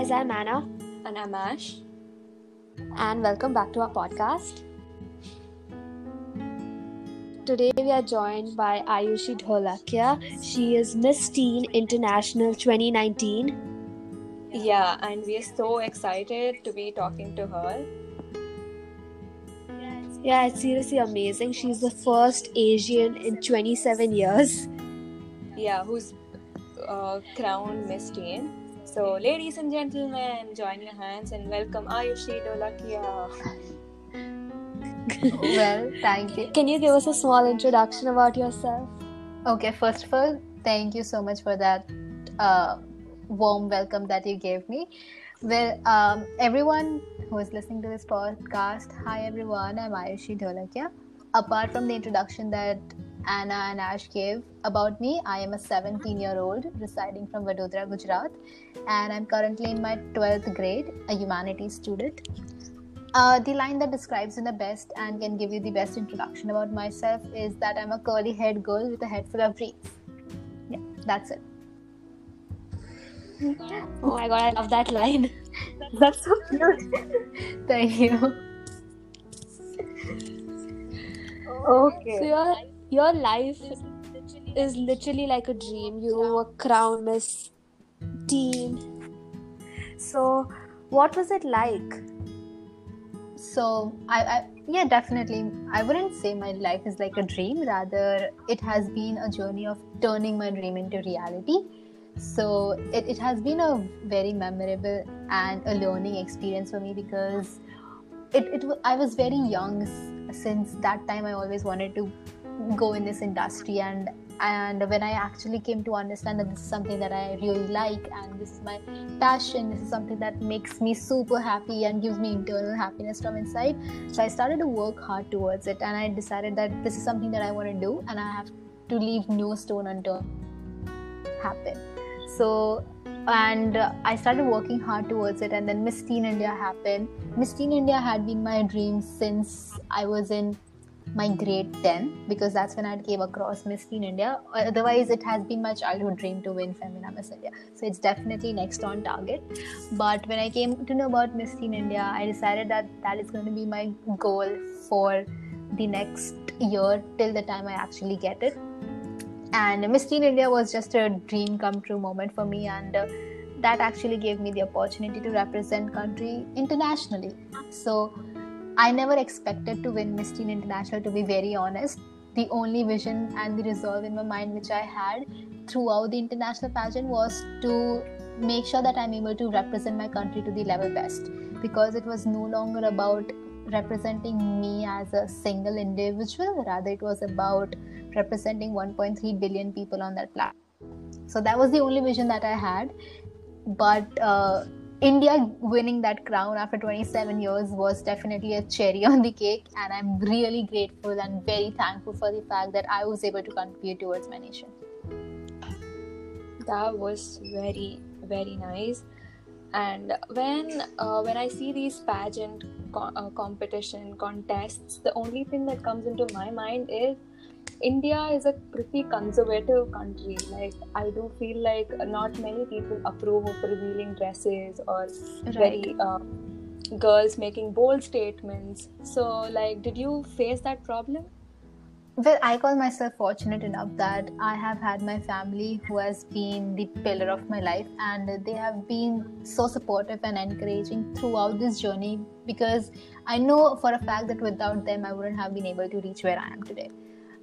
guys, I'm Anna. And I'm Ash. And welcome back to our podcast. Today we are joined by Aayushi Dholakia. She is Miss Teen International 2019. Yeah, and we are so excited to be talking to her. Yeah, it's seriously amazing. She's the first Asian in 27 years. Yeah, who's uh, crowned Miss Teen. So, ladies and gentlemen, join your hands and welcome Aayushi Dholakia. well, thank you. Can you give us a small introduction about yourself? Okay, first of all, thank you so much for that uh, warm welcome that you gave me. Well, um, everyone who is listening to this podcast, hi everyone, I'm Aayushi Dholakia. Apart from the introduction that Anna and Ash gave about me, I am a 17 year old residing from Vadodara, Gujarat, and I'm currently in my 12th grade, a humanities student. Uh, the line that describes me the best and can give you the best introduction about myself is that I'm a curly haired girl with a head full of dreams. Yeah, that's it. Oh my god, I love that line. That's so cute. Thank you. Okay. So your life is literally like a dream. You were crowned Miss Teen. So, what was it like? So I, I yeah definitely I wouldn't say my life is like a dream. Rather, it has been a journey of turning my dream into reality so it, it has been a very memorable and a learning experience for me because it, it i was very young since that time i always wanted to go in this industry and and when i actually came to understand that this is something that i really like and this is my passion this is something that makes me super happy and gives me internal happiness from inside. So i started to work hard towards it and i decided that this is something that i want to do and i have to leave no stone unturned. Happen. So and uh, i started working hard towards it and then miss teen india happened. Miss teen india had been my dream since i was in my grade 10 because that's when i came across miss teen india. Otherwise it has been my childhood dream to win femina miss india. So it's definitely next on target. But when i came to know about miss teen india i decided that that is going to be my goal for the next year till the time i actually get it. And miss teen india was just a dream come true moment for me and uh, that actually gave me the opportunity to represent country internationally. So i never expected to win miss teen international to be very honest the only vision and the resolve in my mind which i had throughout the international pageant was to make sure that i'm able to represent my country to the level best because it was no longer about representing me as a single individual rather it was about representing 1.3 billion people on that platform. So that was the only vision that I had. But uh, India winning that crown after 27 years was definitely a cherry on the cake, and I'm really grateful and very thankful for the fact that I was able to contribute towards my nation. That was very, very nice. And when uh, when I see these pageant co- uh, competition contests, the only thing that comes into my mind is India is a pretty conservative country. Like I do feel like not many people approve of revealing dresses or right. very uh, girls making bold statements. So, like, did you face that problem? Well, I call myself fortunate enough that I have had my family who has been the pillar of my life, and they have been so supportive and encouraging throughout this journey because I know for a fact that without them, I wouldn't have been able to reach where I am today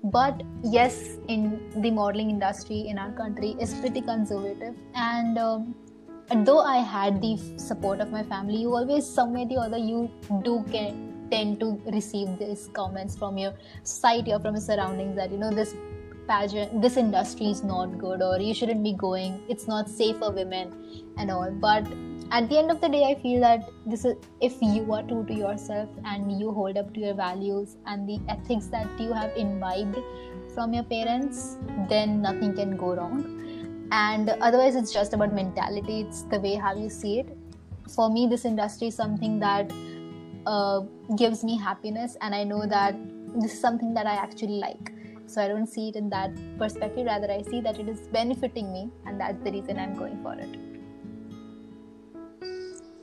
but yes in the modeling industry in our country is pretty conservative. And um, though i had the support of my family you always some way or the other you do get, tend to receive these comments from your society or from your surroundings that you know this pageant this industry is not good or you shouldn't be going. It's not safe for women and all. But at the end of the day i feel that this is if you are true to yourself and you hold up to your values and the ethics that you have imbibed from your parents then nothing can go wrong. And otherwise it's just about mentality. It's the way how you see it. For me this industry is something that uh, gives me happiness and i know that this is something that i actually like so i don't see it in that perspective rather i see that it is benefiting me and that's the reason i'm going for it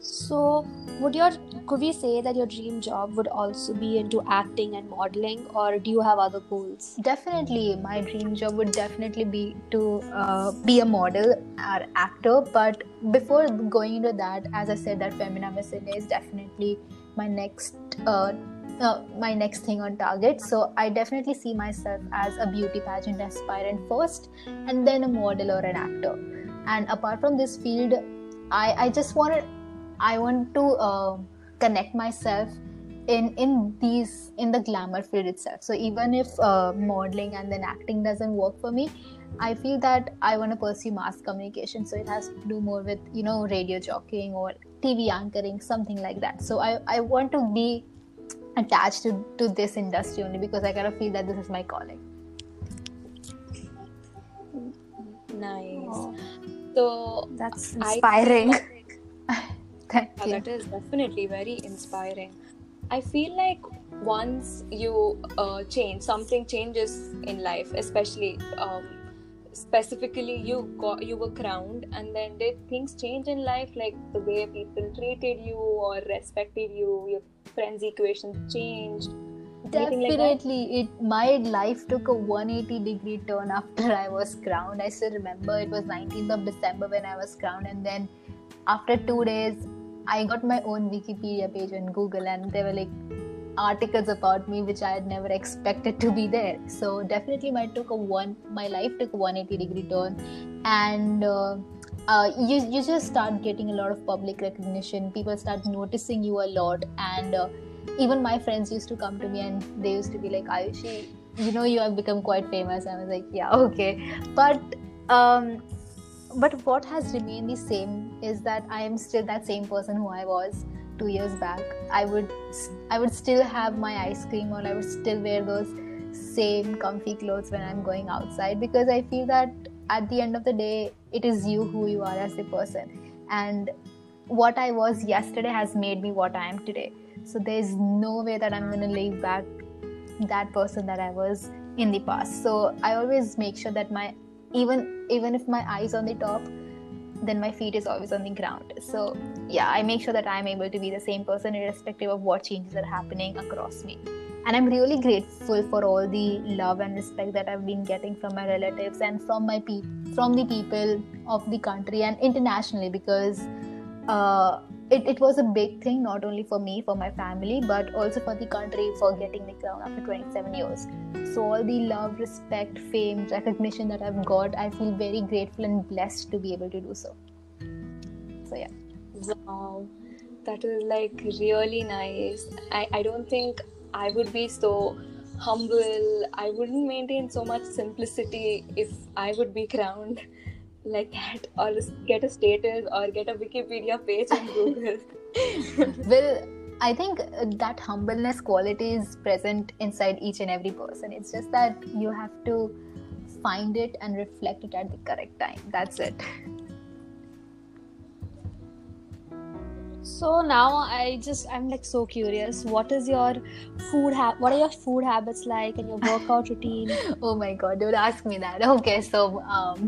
So, would your could we say that your dream job would also be into acting and modeling, or do you have other goals? Definitely, my dream job would definitely be to uh, be a model or actor. But before going into that, as I said, that Femina Miss India is definitely my next uh, uh, my next thing on target. So I definitely see myself as a beauty pageant aspirant first, and then a model or an actor. And apart from this field, I I just wanted I want to uh, connect myself in in these in the glamour field itself. So even if uh, modeling and then acting doesn't work for me, I feel that I want to pursue mass communication. So it has to do more with you know radio jockeying or TV anchoring, something like that. So I I want to be attached to to this industry only because I kind of feel that this is my calling. Nice. Oh. So that's inspiring. I, Thank yeah, That is definitely very inspiring. I feel like once you uh, change, something changes in life, especially um, specifically you got you were crowned, and then did things change in life, like the way people treated you or respected you, your friends' equations changed. Definitely, like it my life took a 180 degree turn after I was crowned. I still remember it was 19th of December when I was crowned, and then after two days I got my own Wikipedia page on Google, and they were like articles about me which I had never expected to be there. So definitely, my took a one my life took a 180 degree turn, and uh, uh, you you just start getting a lot of public recognition. People start noticing you a lot, and uh, even my friends used to come to me and they used to be like, Aayushi, you know, you have become quite famous. I was like, yeah, okay, but um, but what has remained the same is that i am still that same person who i was two years back i would i would still have my ice cream or i would still wear those same comfy clothes when i'm going outside because i feel that at the end of the day it is you who you are as a person. And what i was yesterday has made me what i am today. So there's no way that i'm going to leave back that person that i was in the past. So i always make sure that my even even if my eyes on the top then my feet is always on the ground. So yeah i make sure that i'm able to be the same person irrespective of what changes are happening across me. And i'm really grateful for all the love and respect that i've been getting from my relatives and from my pe- from the people of the country and internationally because uh, it, it was a big thing not only for me for my family but also for the country for getting the crown after 27 years. So all the love respect fame recognition that i've got i feel very grateful and blessed to be able to do so. So yeah. Wow. That is like really nice. I, I don't think i would be so humble. I wouldn't maintain so much simplicity if i would be crowned like that or get a status or get a wikipedia page on google. Well i think that humbleness quality is present inside each and every person. It's just that you have to find it and reflect it at the correct time. That's it. So now i just i'm like so curious. What is your food ha- what are your food habits like and your workout routine? Oh my god don't ask me that. Okay so um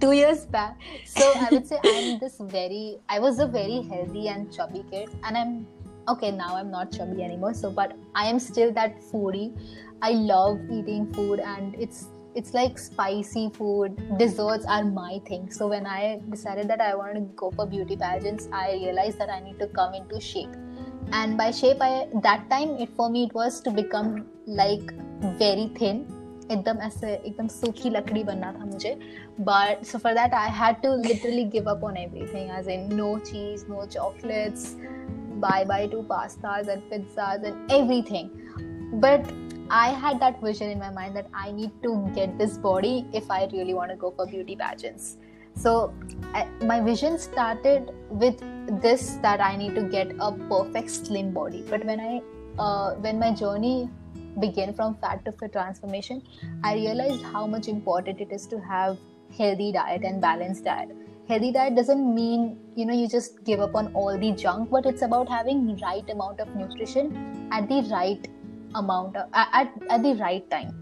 two years back. So I would say I'm this very, I was a very healthy and chubby kid, and I'm okay now. I'm not chubby anymore. So, but I am still that foodie. I love eating food, and it's it's like spicy food. Desserts are my thing. So when I decided that I wanted to go for beauty pageants, I realized that I need to come into shape. And by shape, I that time it for me it was to become like very thin एकदम ऐसे, एकदम सूखी लकड़ी बनना था मुझे। But so for that I had to literally give up on everything as in no cheese no chocolates bye bye to pastas and pizzas and everything but I had that vision in my mind that I need to get this body if I really want go for beauty pageants so my vision started with this that I need to get a perfect slim body but when I when my journey begin from fat to fit transformation, I realized how much important it is to have healthy diet and balanced diet. Healthy diet doesn't mean you know you just give up on all the junk, but it's about having right amount of nutrition at the right amount of, at, at the right time.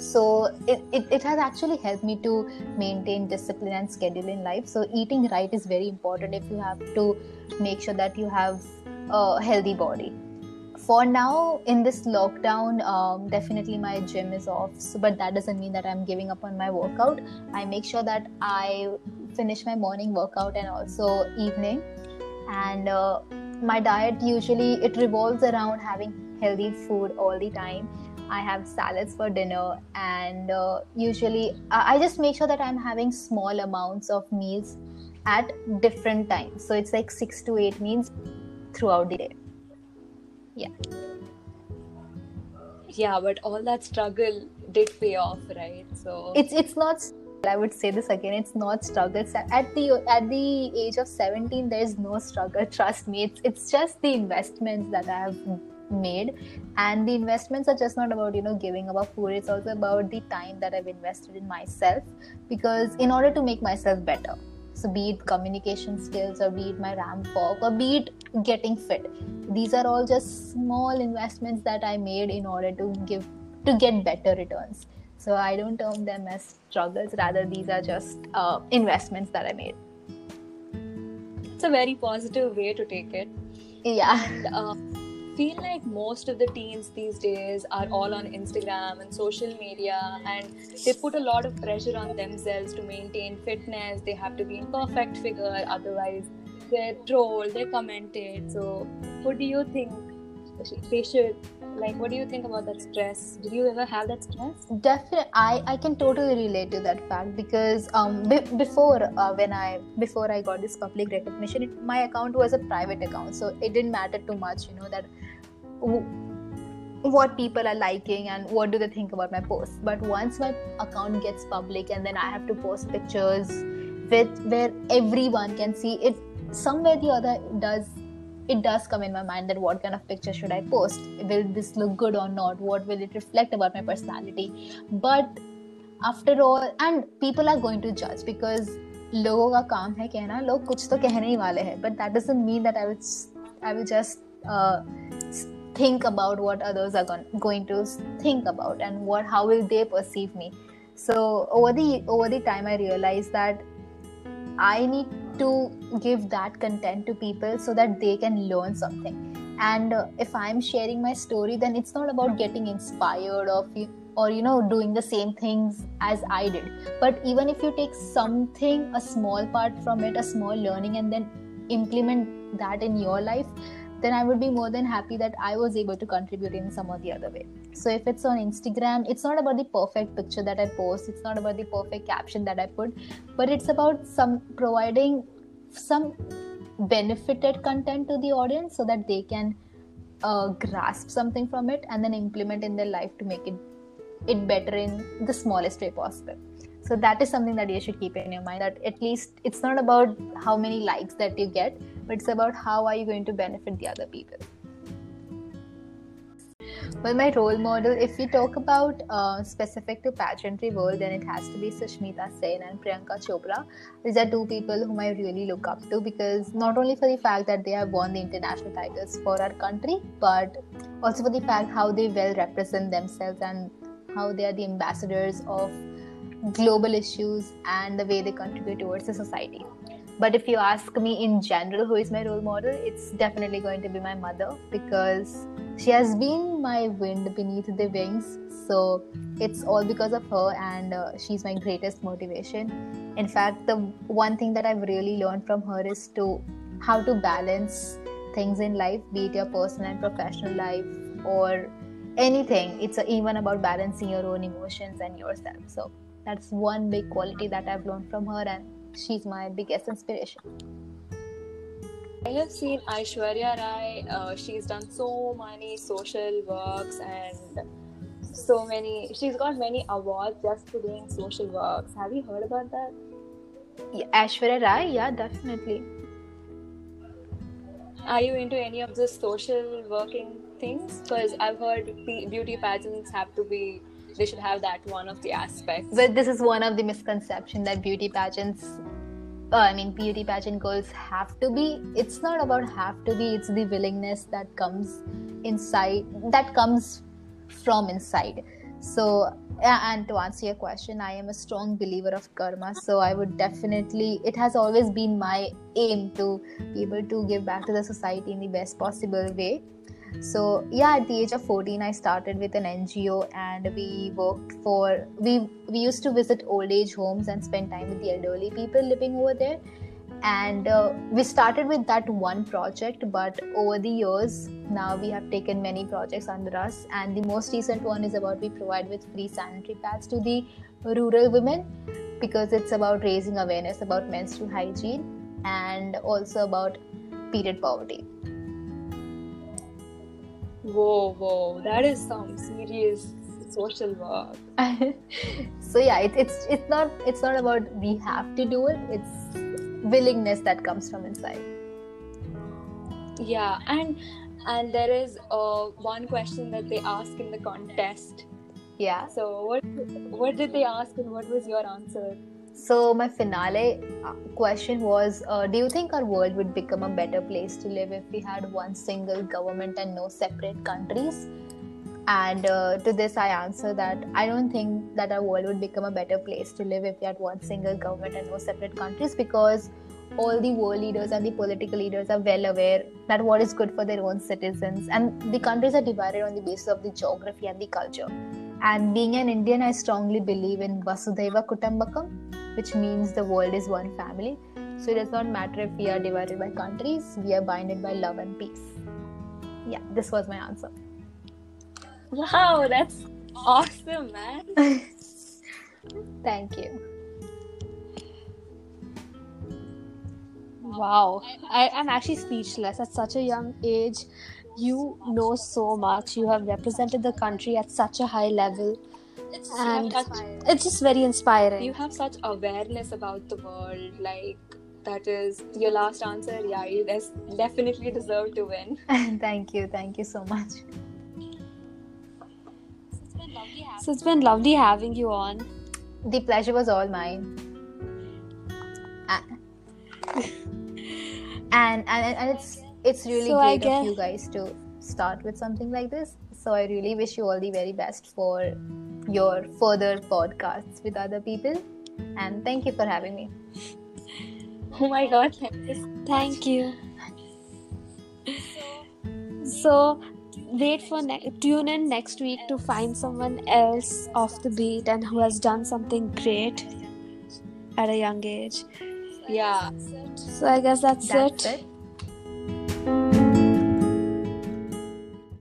so it, it, it has actually helped me to maintain discipline and schedule in life so eating right is very important if you have to make sure that you have a healthy body for now in this lockdown um, definitely my gym is off. So, but that doesn't mean that i'm giving up on my workout. I make sure that i finish my morning workout and also evening. And uh, my diet usually it revolves around having healthy food all the time. I have salads for dinner and uh, usually I, just make sure that i'm having small amounts of meals at different times. So it's like 6 to 8 meals throughout the day yeah yeah but all that struggle did pay off right so it's it's not I would say this again. It's not struggle. At the at the age of 17, there is no struggle. Trust me. It's it's just the investments that I have made, and the investments are just not about you know giving up food. It's also about the time that I've invested in myself. Because in order to make myself better, so be it communication skills or be it my ramp walk or be it getting fit, these are all just small investments that I made in order to give to get better returns so I don't term them as struggles, rather, these are just uh, investments that I made. It's a very positive way to take it. Yeah. And, uh, feel like most of the teens these days are all on Instagram and social media, and they put a lot of pressure on themselves to maintain fitness. They have to be in perfect figure, otherwise, they're trolled, they're commented. So, what do you think they should like what do you think about that stress? Did you ever have that stress? Definitely i i can totally relate to that fact because um before uh, when i before i got this public recognition it, my account was a private account so it didn't matter too much you know that w- what people are liking and what do they think about my posts. But once my account gets public and then i have to post pictures with where everyone can see it somewhere the other does it does come in my mind that what kind of picture should I post? Will this look good or not? What will it reflect about my personality? But after all, and people are going to judge because लोगों का काम है कहना लोग कुछ तो कहने ही वाले हैं but that doesn't mean that I will I will just uh, think about what others are going, going to think about and what how will they perceive me so over the over the time I realized that I need to give that content to people so that they can learn something. And uh, if I'm sharing my story, then it's not about getting inspired or or you know doing the same things as I did. But even if you take something, a small part from it, a small learning, and then implement that in your life, then I would be more than happy that I was able to contribute in some or the other way. So if it's on Instagram, it's not about the perfect picture that I post, it's not about the perfect caption that I put, but it's about some providing some benefited content to the audience so that they can uh, grasp something from it and then implement in their life to make it it better in the smallest way possible so that is something that you should keep in your mind that at least it's not about how many likes that you get but it's about how are you going to benefit the other people. Well my role model if we talk about uh, specific to pageantry world then it has to be sushmita sen and priyanka chopra. These are two people whom i really look up to because not only for the fact that they have won the international titles for our country but also for the fact how they well represent themselves and how they are the ambassadors of global issues and the way they contribute towards the society. But if you ask me in general who is my role model, it's definitely going to be my mother because she has been my wind beneath the wings. So it's all because of her, and uh, she's my greatest motivation. In fact, the one thing that I've really learned from her is to how to balance things in life, be it your personal and professional life or anything. It's even about balancing your own emotions and yourself. So that's one big quality that I've learned from her, and she's my biggest inspiration. I have seen Aishwarya Rai. Uh, she's done so many social works and so many. She's got many awards just for doing social works. Have you heard about that? Yeah, Aishwarya Rai, yeah, definitely. Are you into any of the social working things? Because I've heard beauty pageants have to be they should have that one of the aspects but this is one of the misconception that beauty pageants uh, I mean, beauty pageant girls have to be. It's not about have to be. It's the willingness that comes inside. That comes from inside. So, and to answer your question, I am a strong believer of karma. So, I would definitely, it has always been my aim to be able to give back to the society in the best possible way. So, yeah, at the age of 14, I started with an NGO and we worked for, we, we used to visit old age homes and spend time with the elderly people living over there and uh, we started with that one project but over the years now we have taken many projects under us. And the most recent one is about we provide with free sanitary pads to the rural women because it's about raising awareness about menstrual hygiene and also about period poverty. Whoa whoa that is some serious social work. So yeah it, it's it's not it's not about we have to do it. It's willingness that comes from inside. Yeah and and there is uh, one question that they ask in the contest. Yeah. So what what did they ask and what was your answer? So my finale uh, question was uh, do you think our world would become a better place to live if we had one single government and no separate countries and uh, to this, I answer that I don't think that our world would become a better place to live if we had one single government and no separate countries because all the world leaders and the political leaders are well aware that what is good for their own citizens. And the countries are divided on the basis of the geography and the culture. And being an indian i strongly believe in vasudhaiva kutumbakam which means the world is one family. So it does not matter if we are divided by countries we are binded by love and peace. Yeah this was my answer Wow, that's awesome, man. Thank you. Wow, I, am actually speechless. At such a young age, you know so much. You have represented the country at such a high level. It's and it's just very inspiring. You have such awareness about the world. Like, that is your last answer. Yeah, you definitely deserve to win. thank you. Thank you so much. So it's been lovely having you on. The pleasure was all mine. and, and and it's it's really so great guess... of you guys to start with something like this. So I really wish you all the very best for your further podcasts with other people. And thank you for having me. Oh my god, thank you. So wait for ne- tune in next week to find someone else off the beat and who has done something great at a young age. Yeah. So i guess that's, that's it. it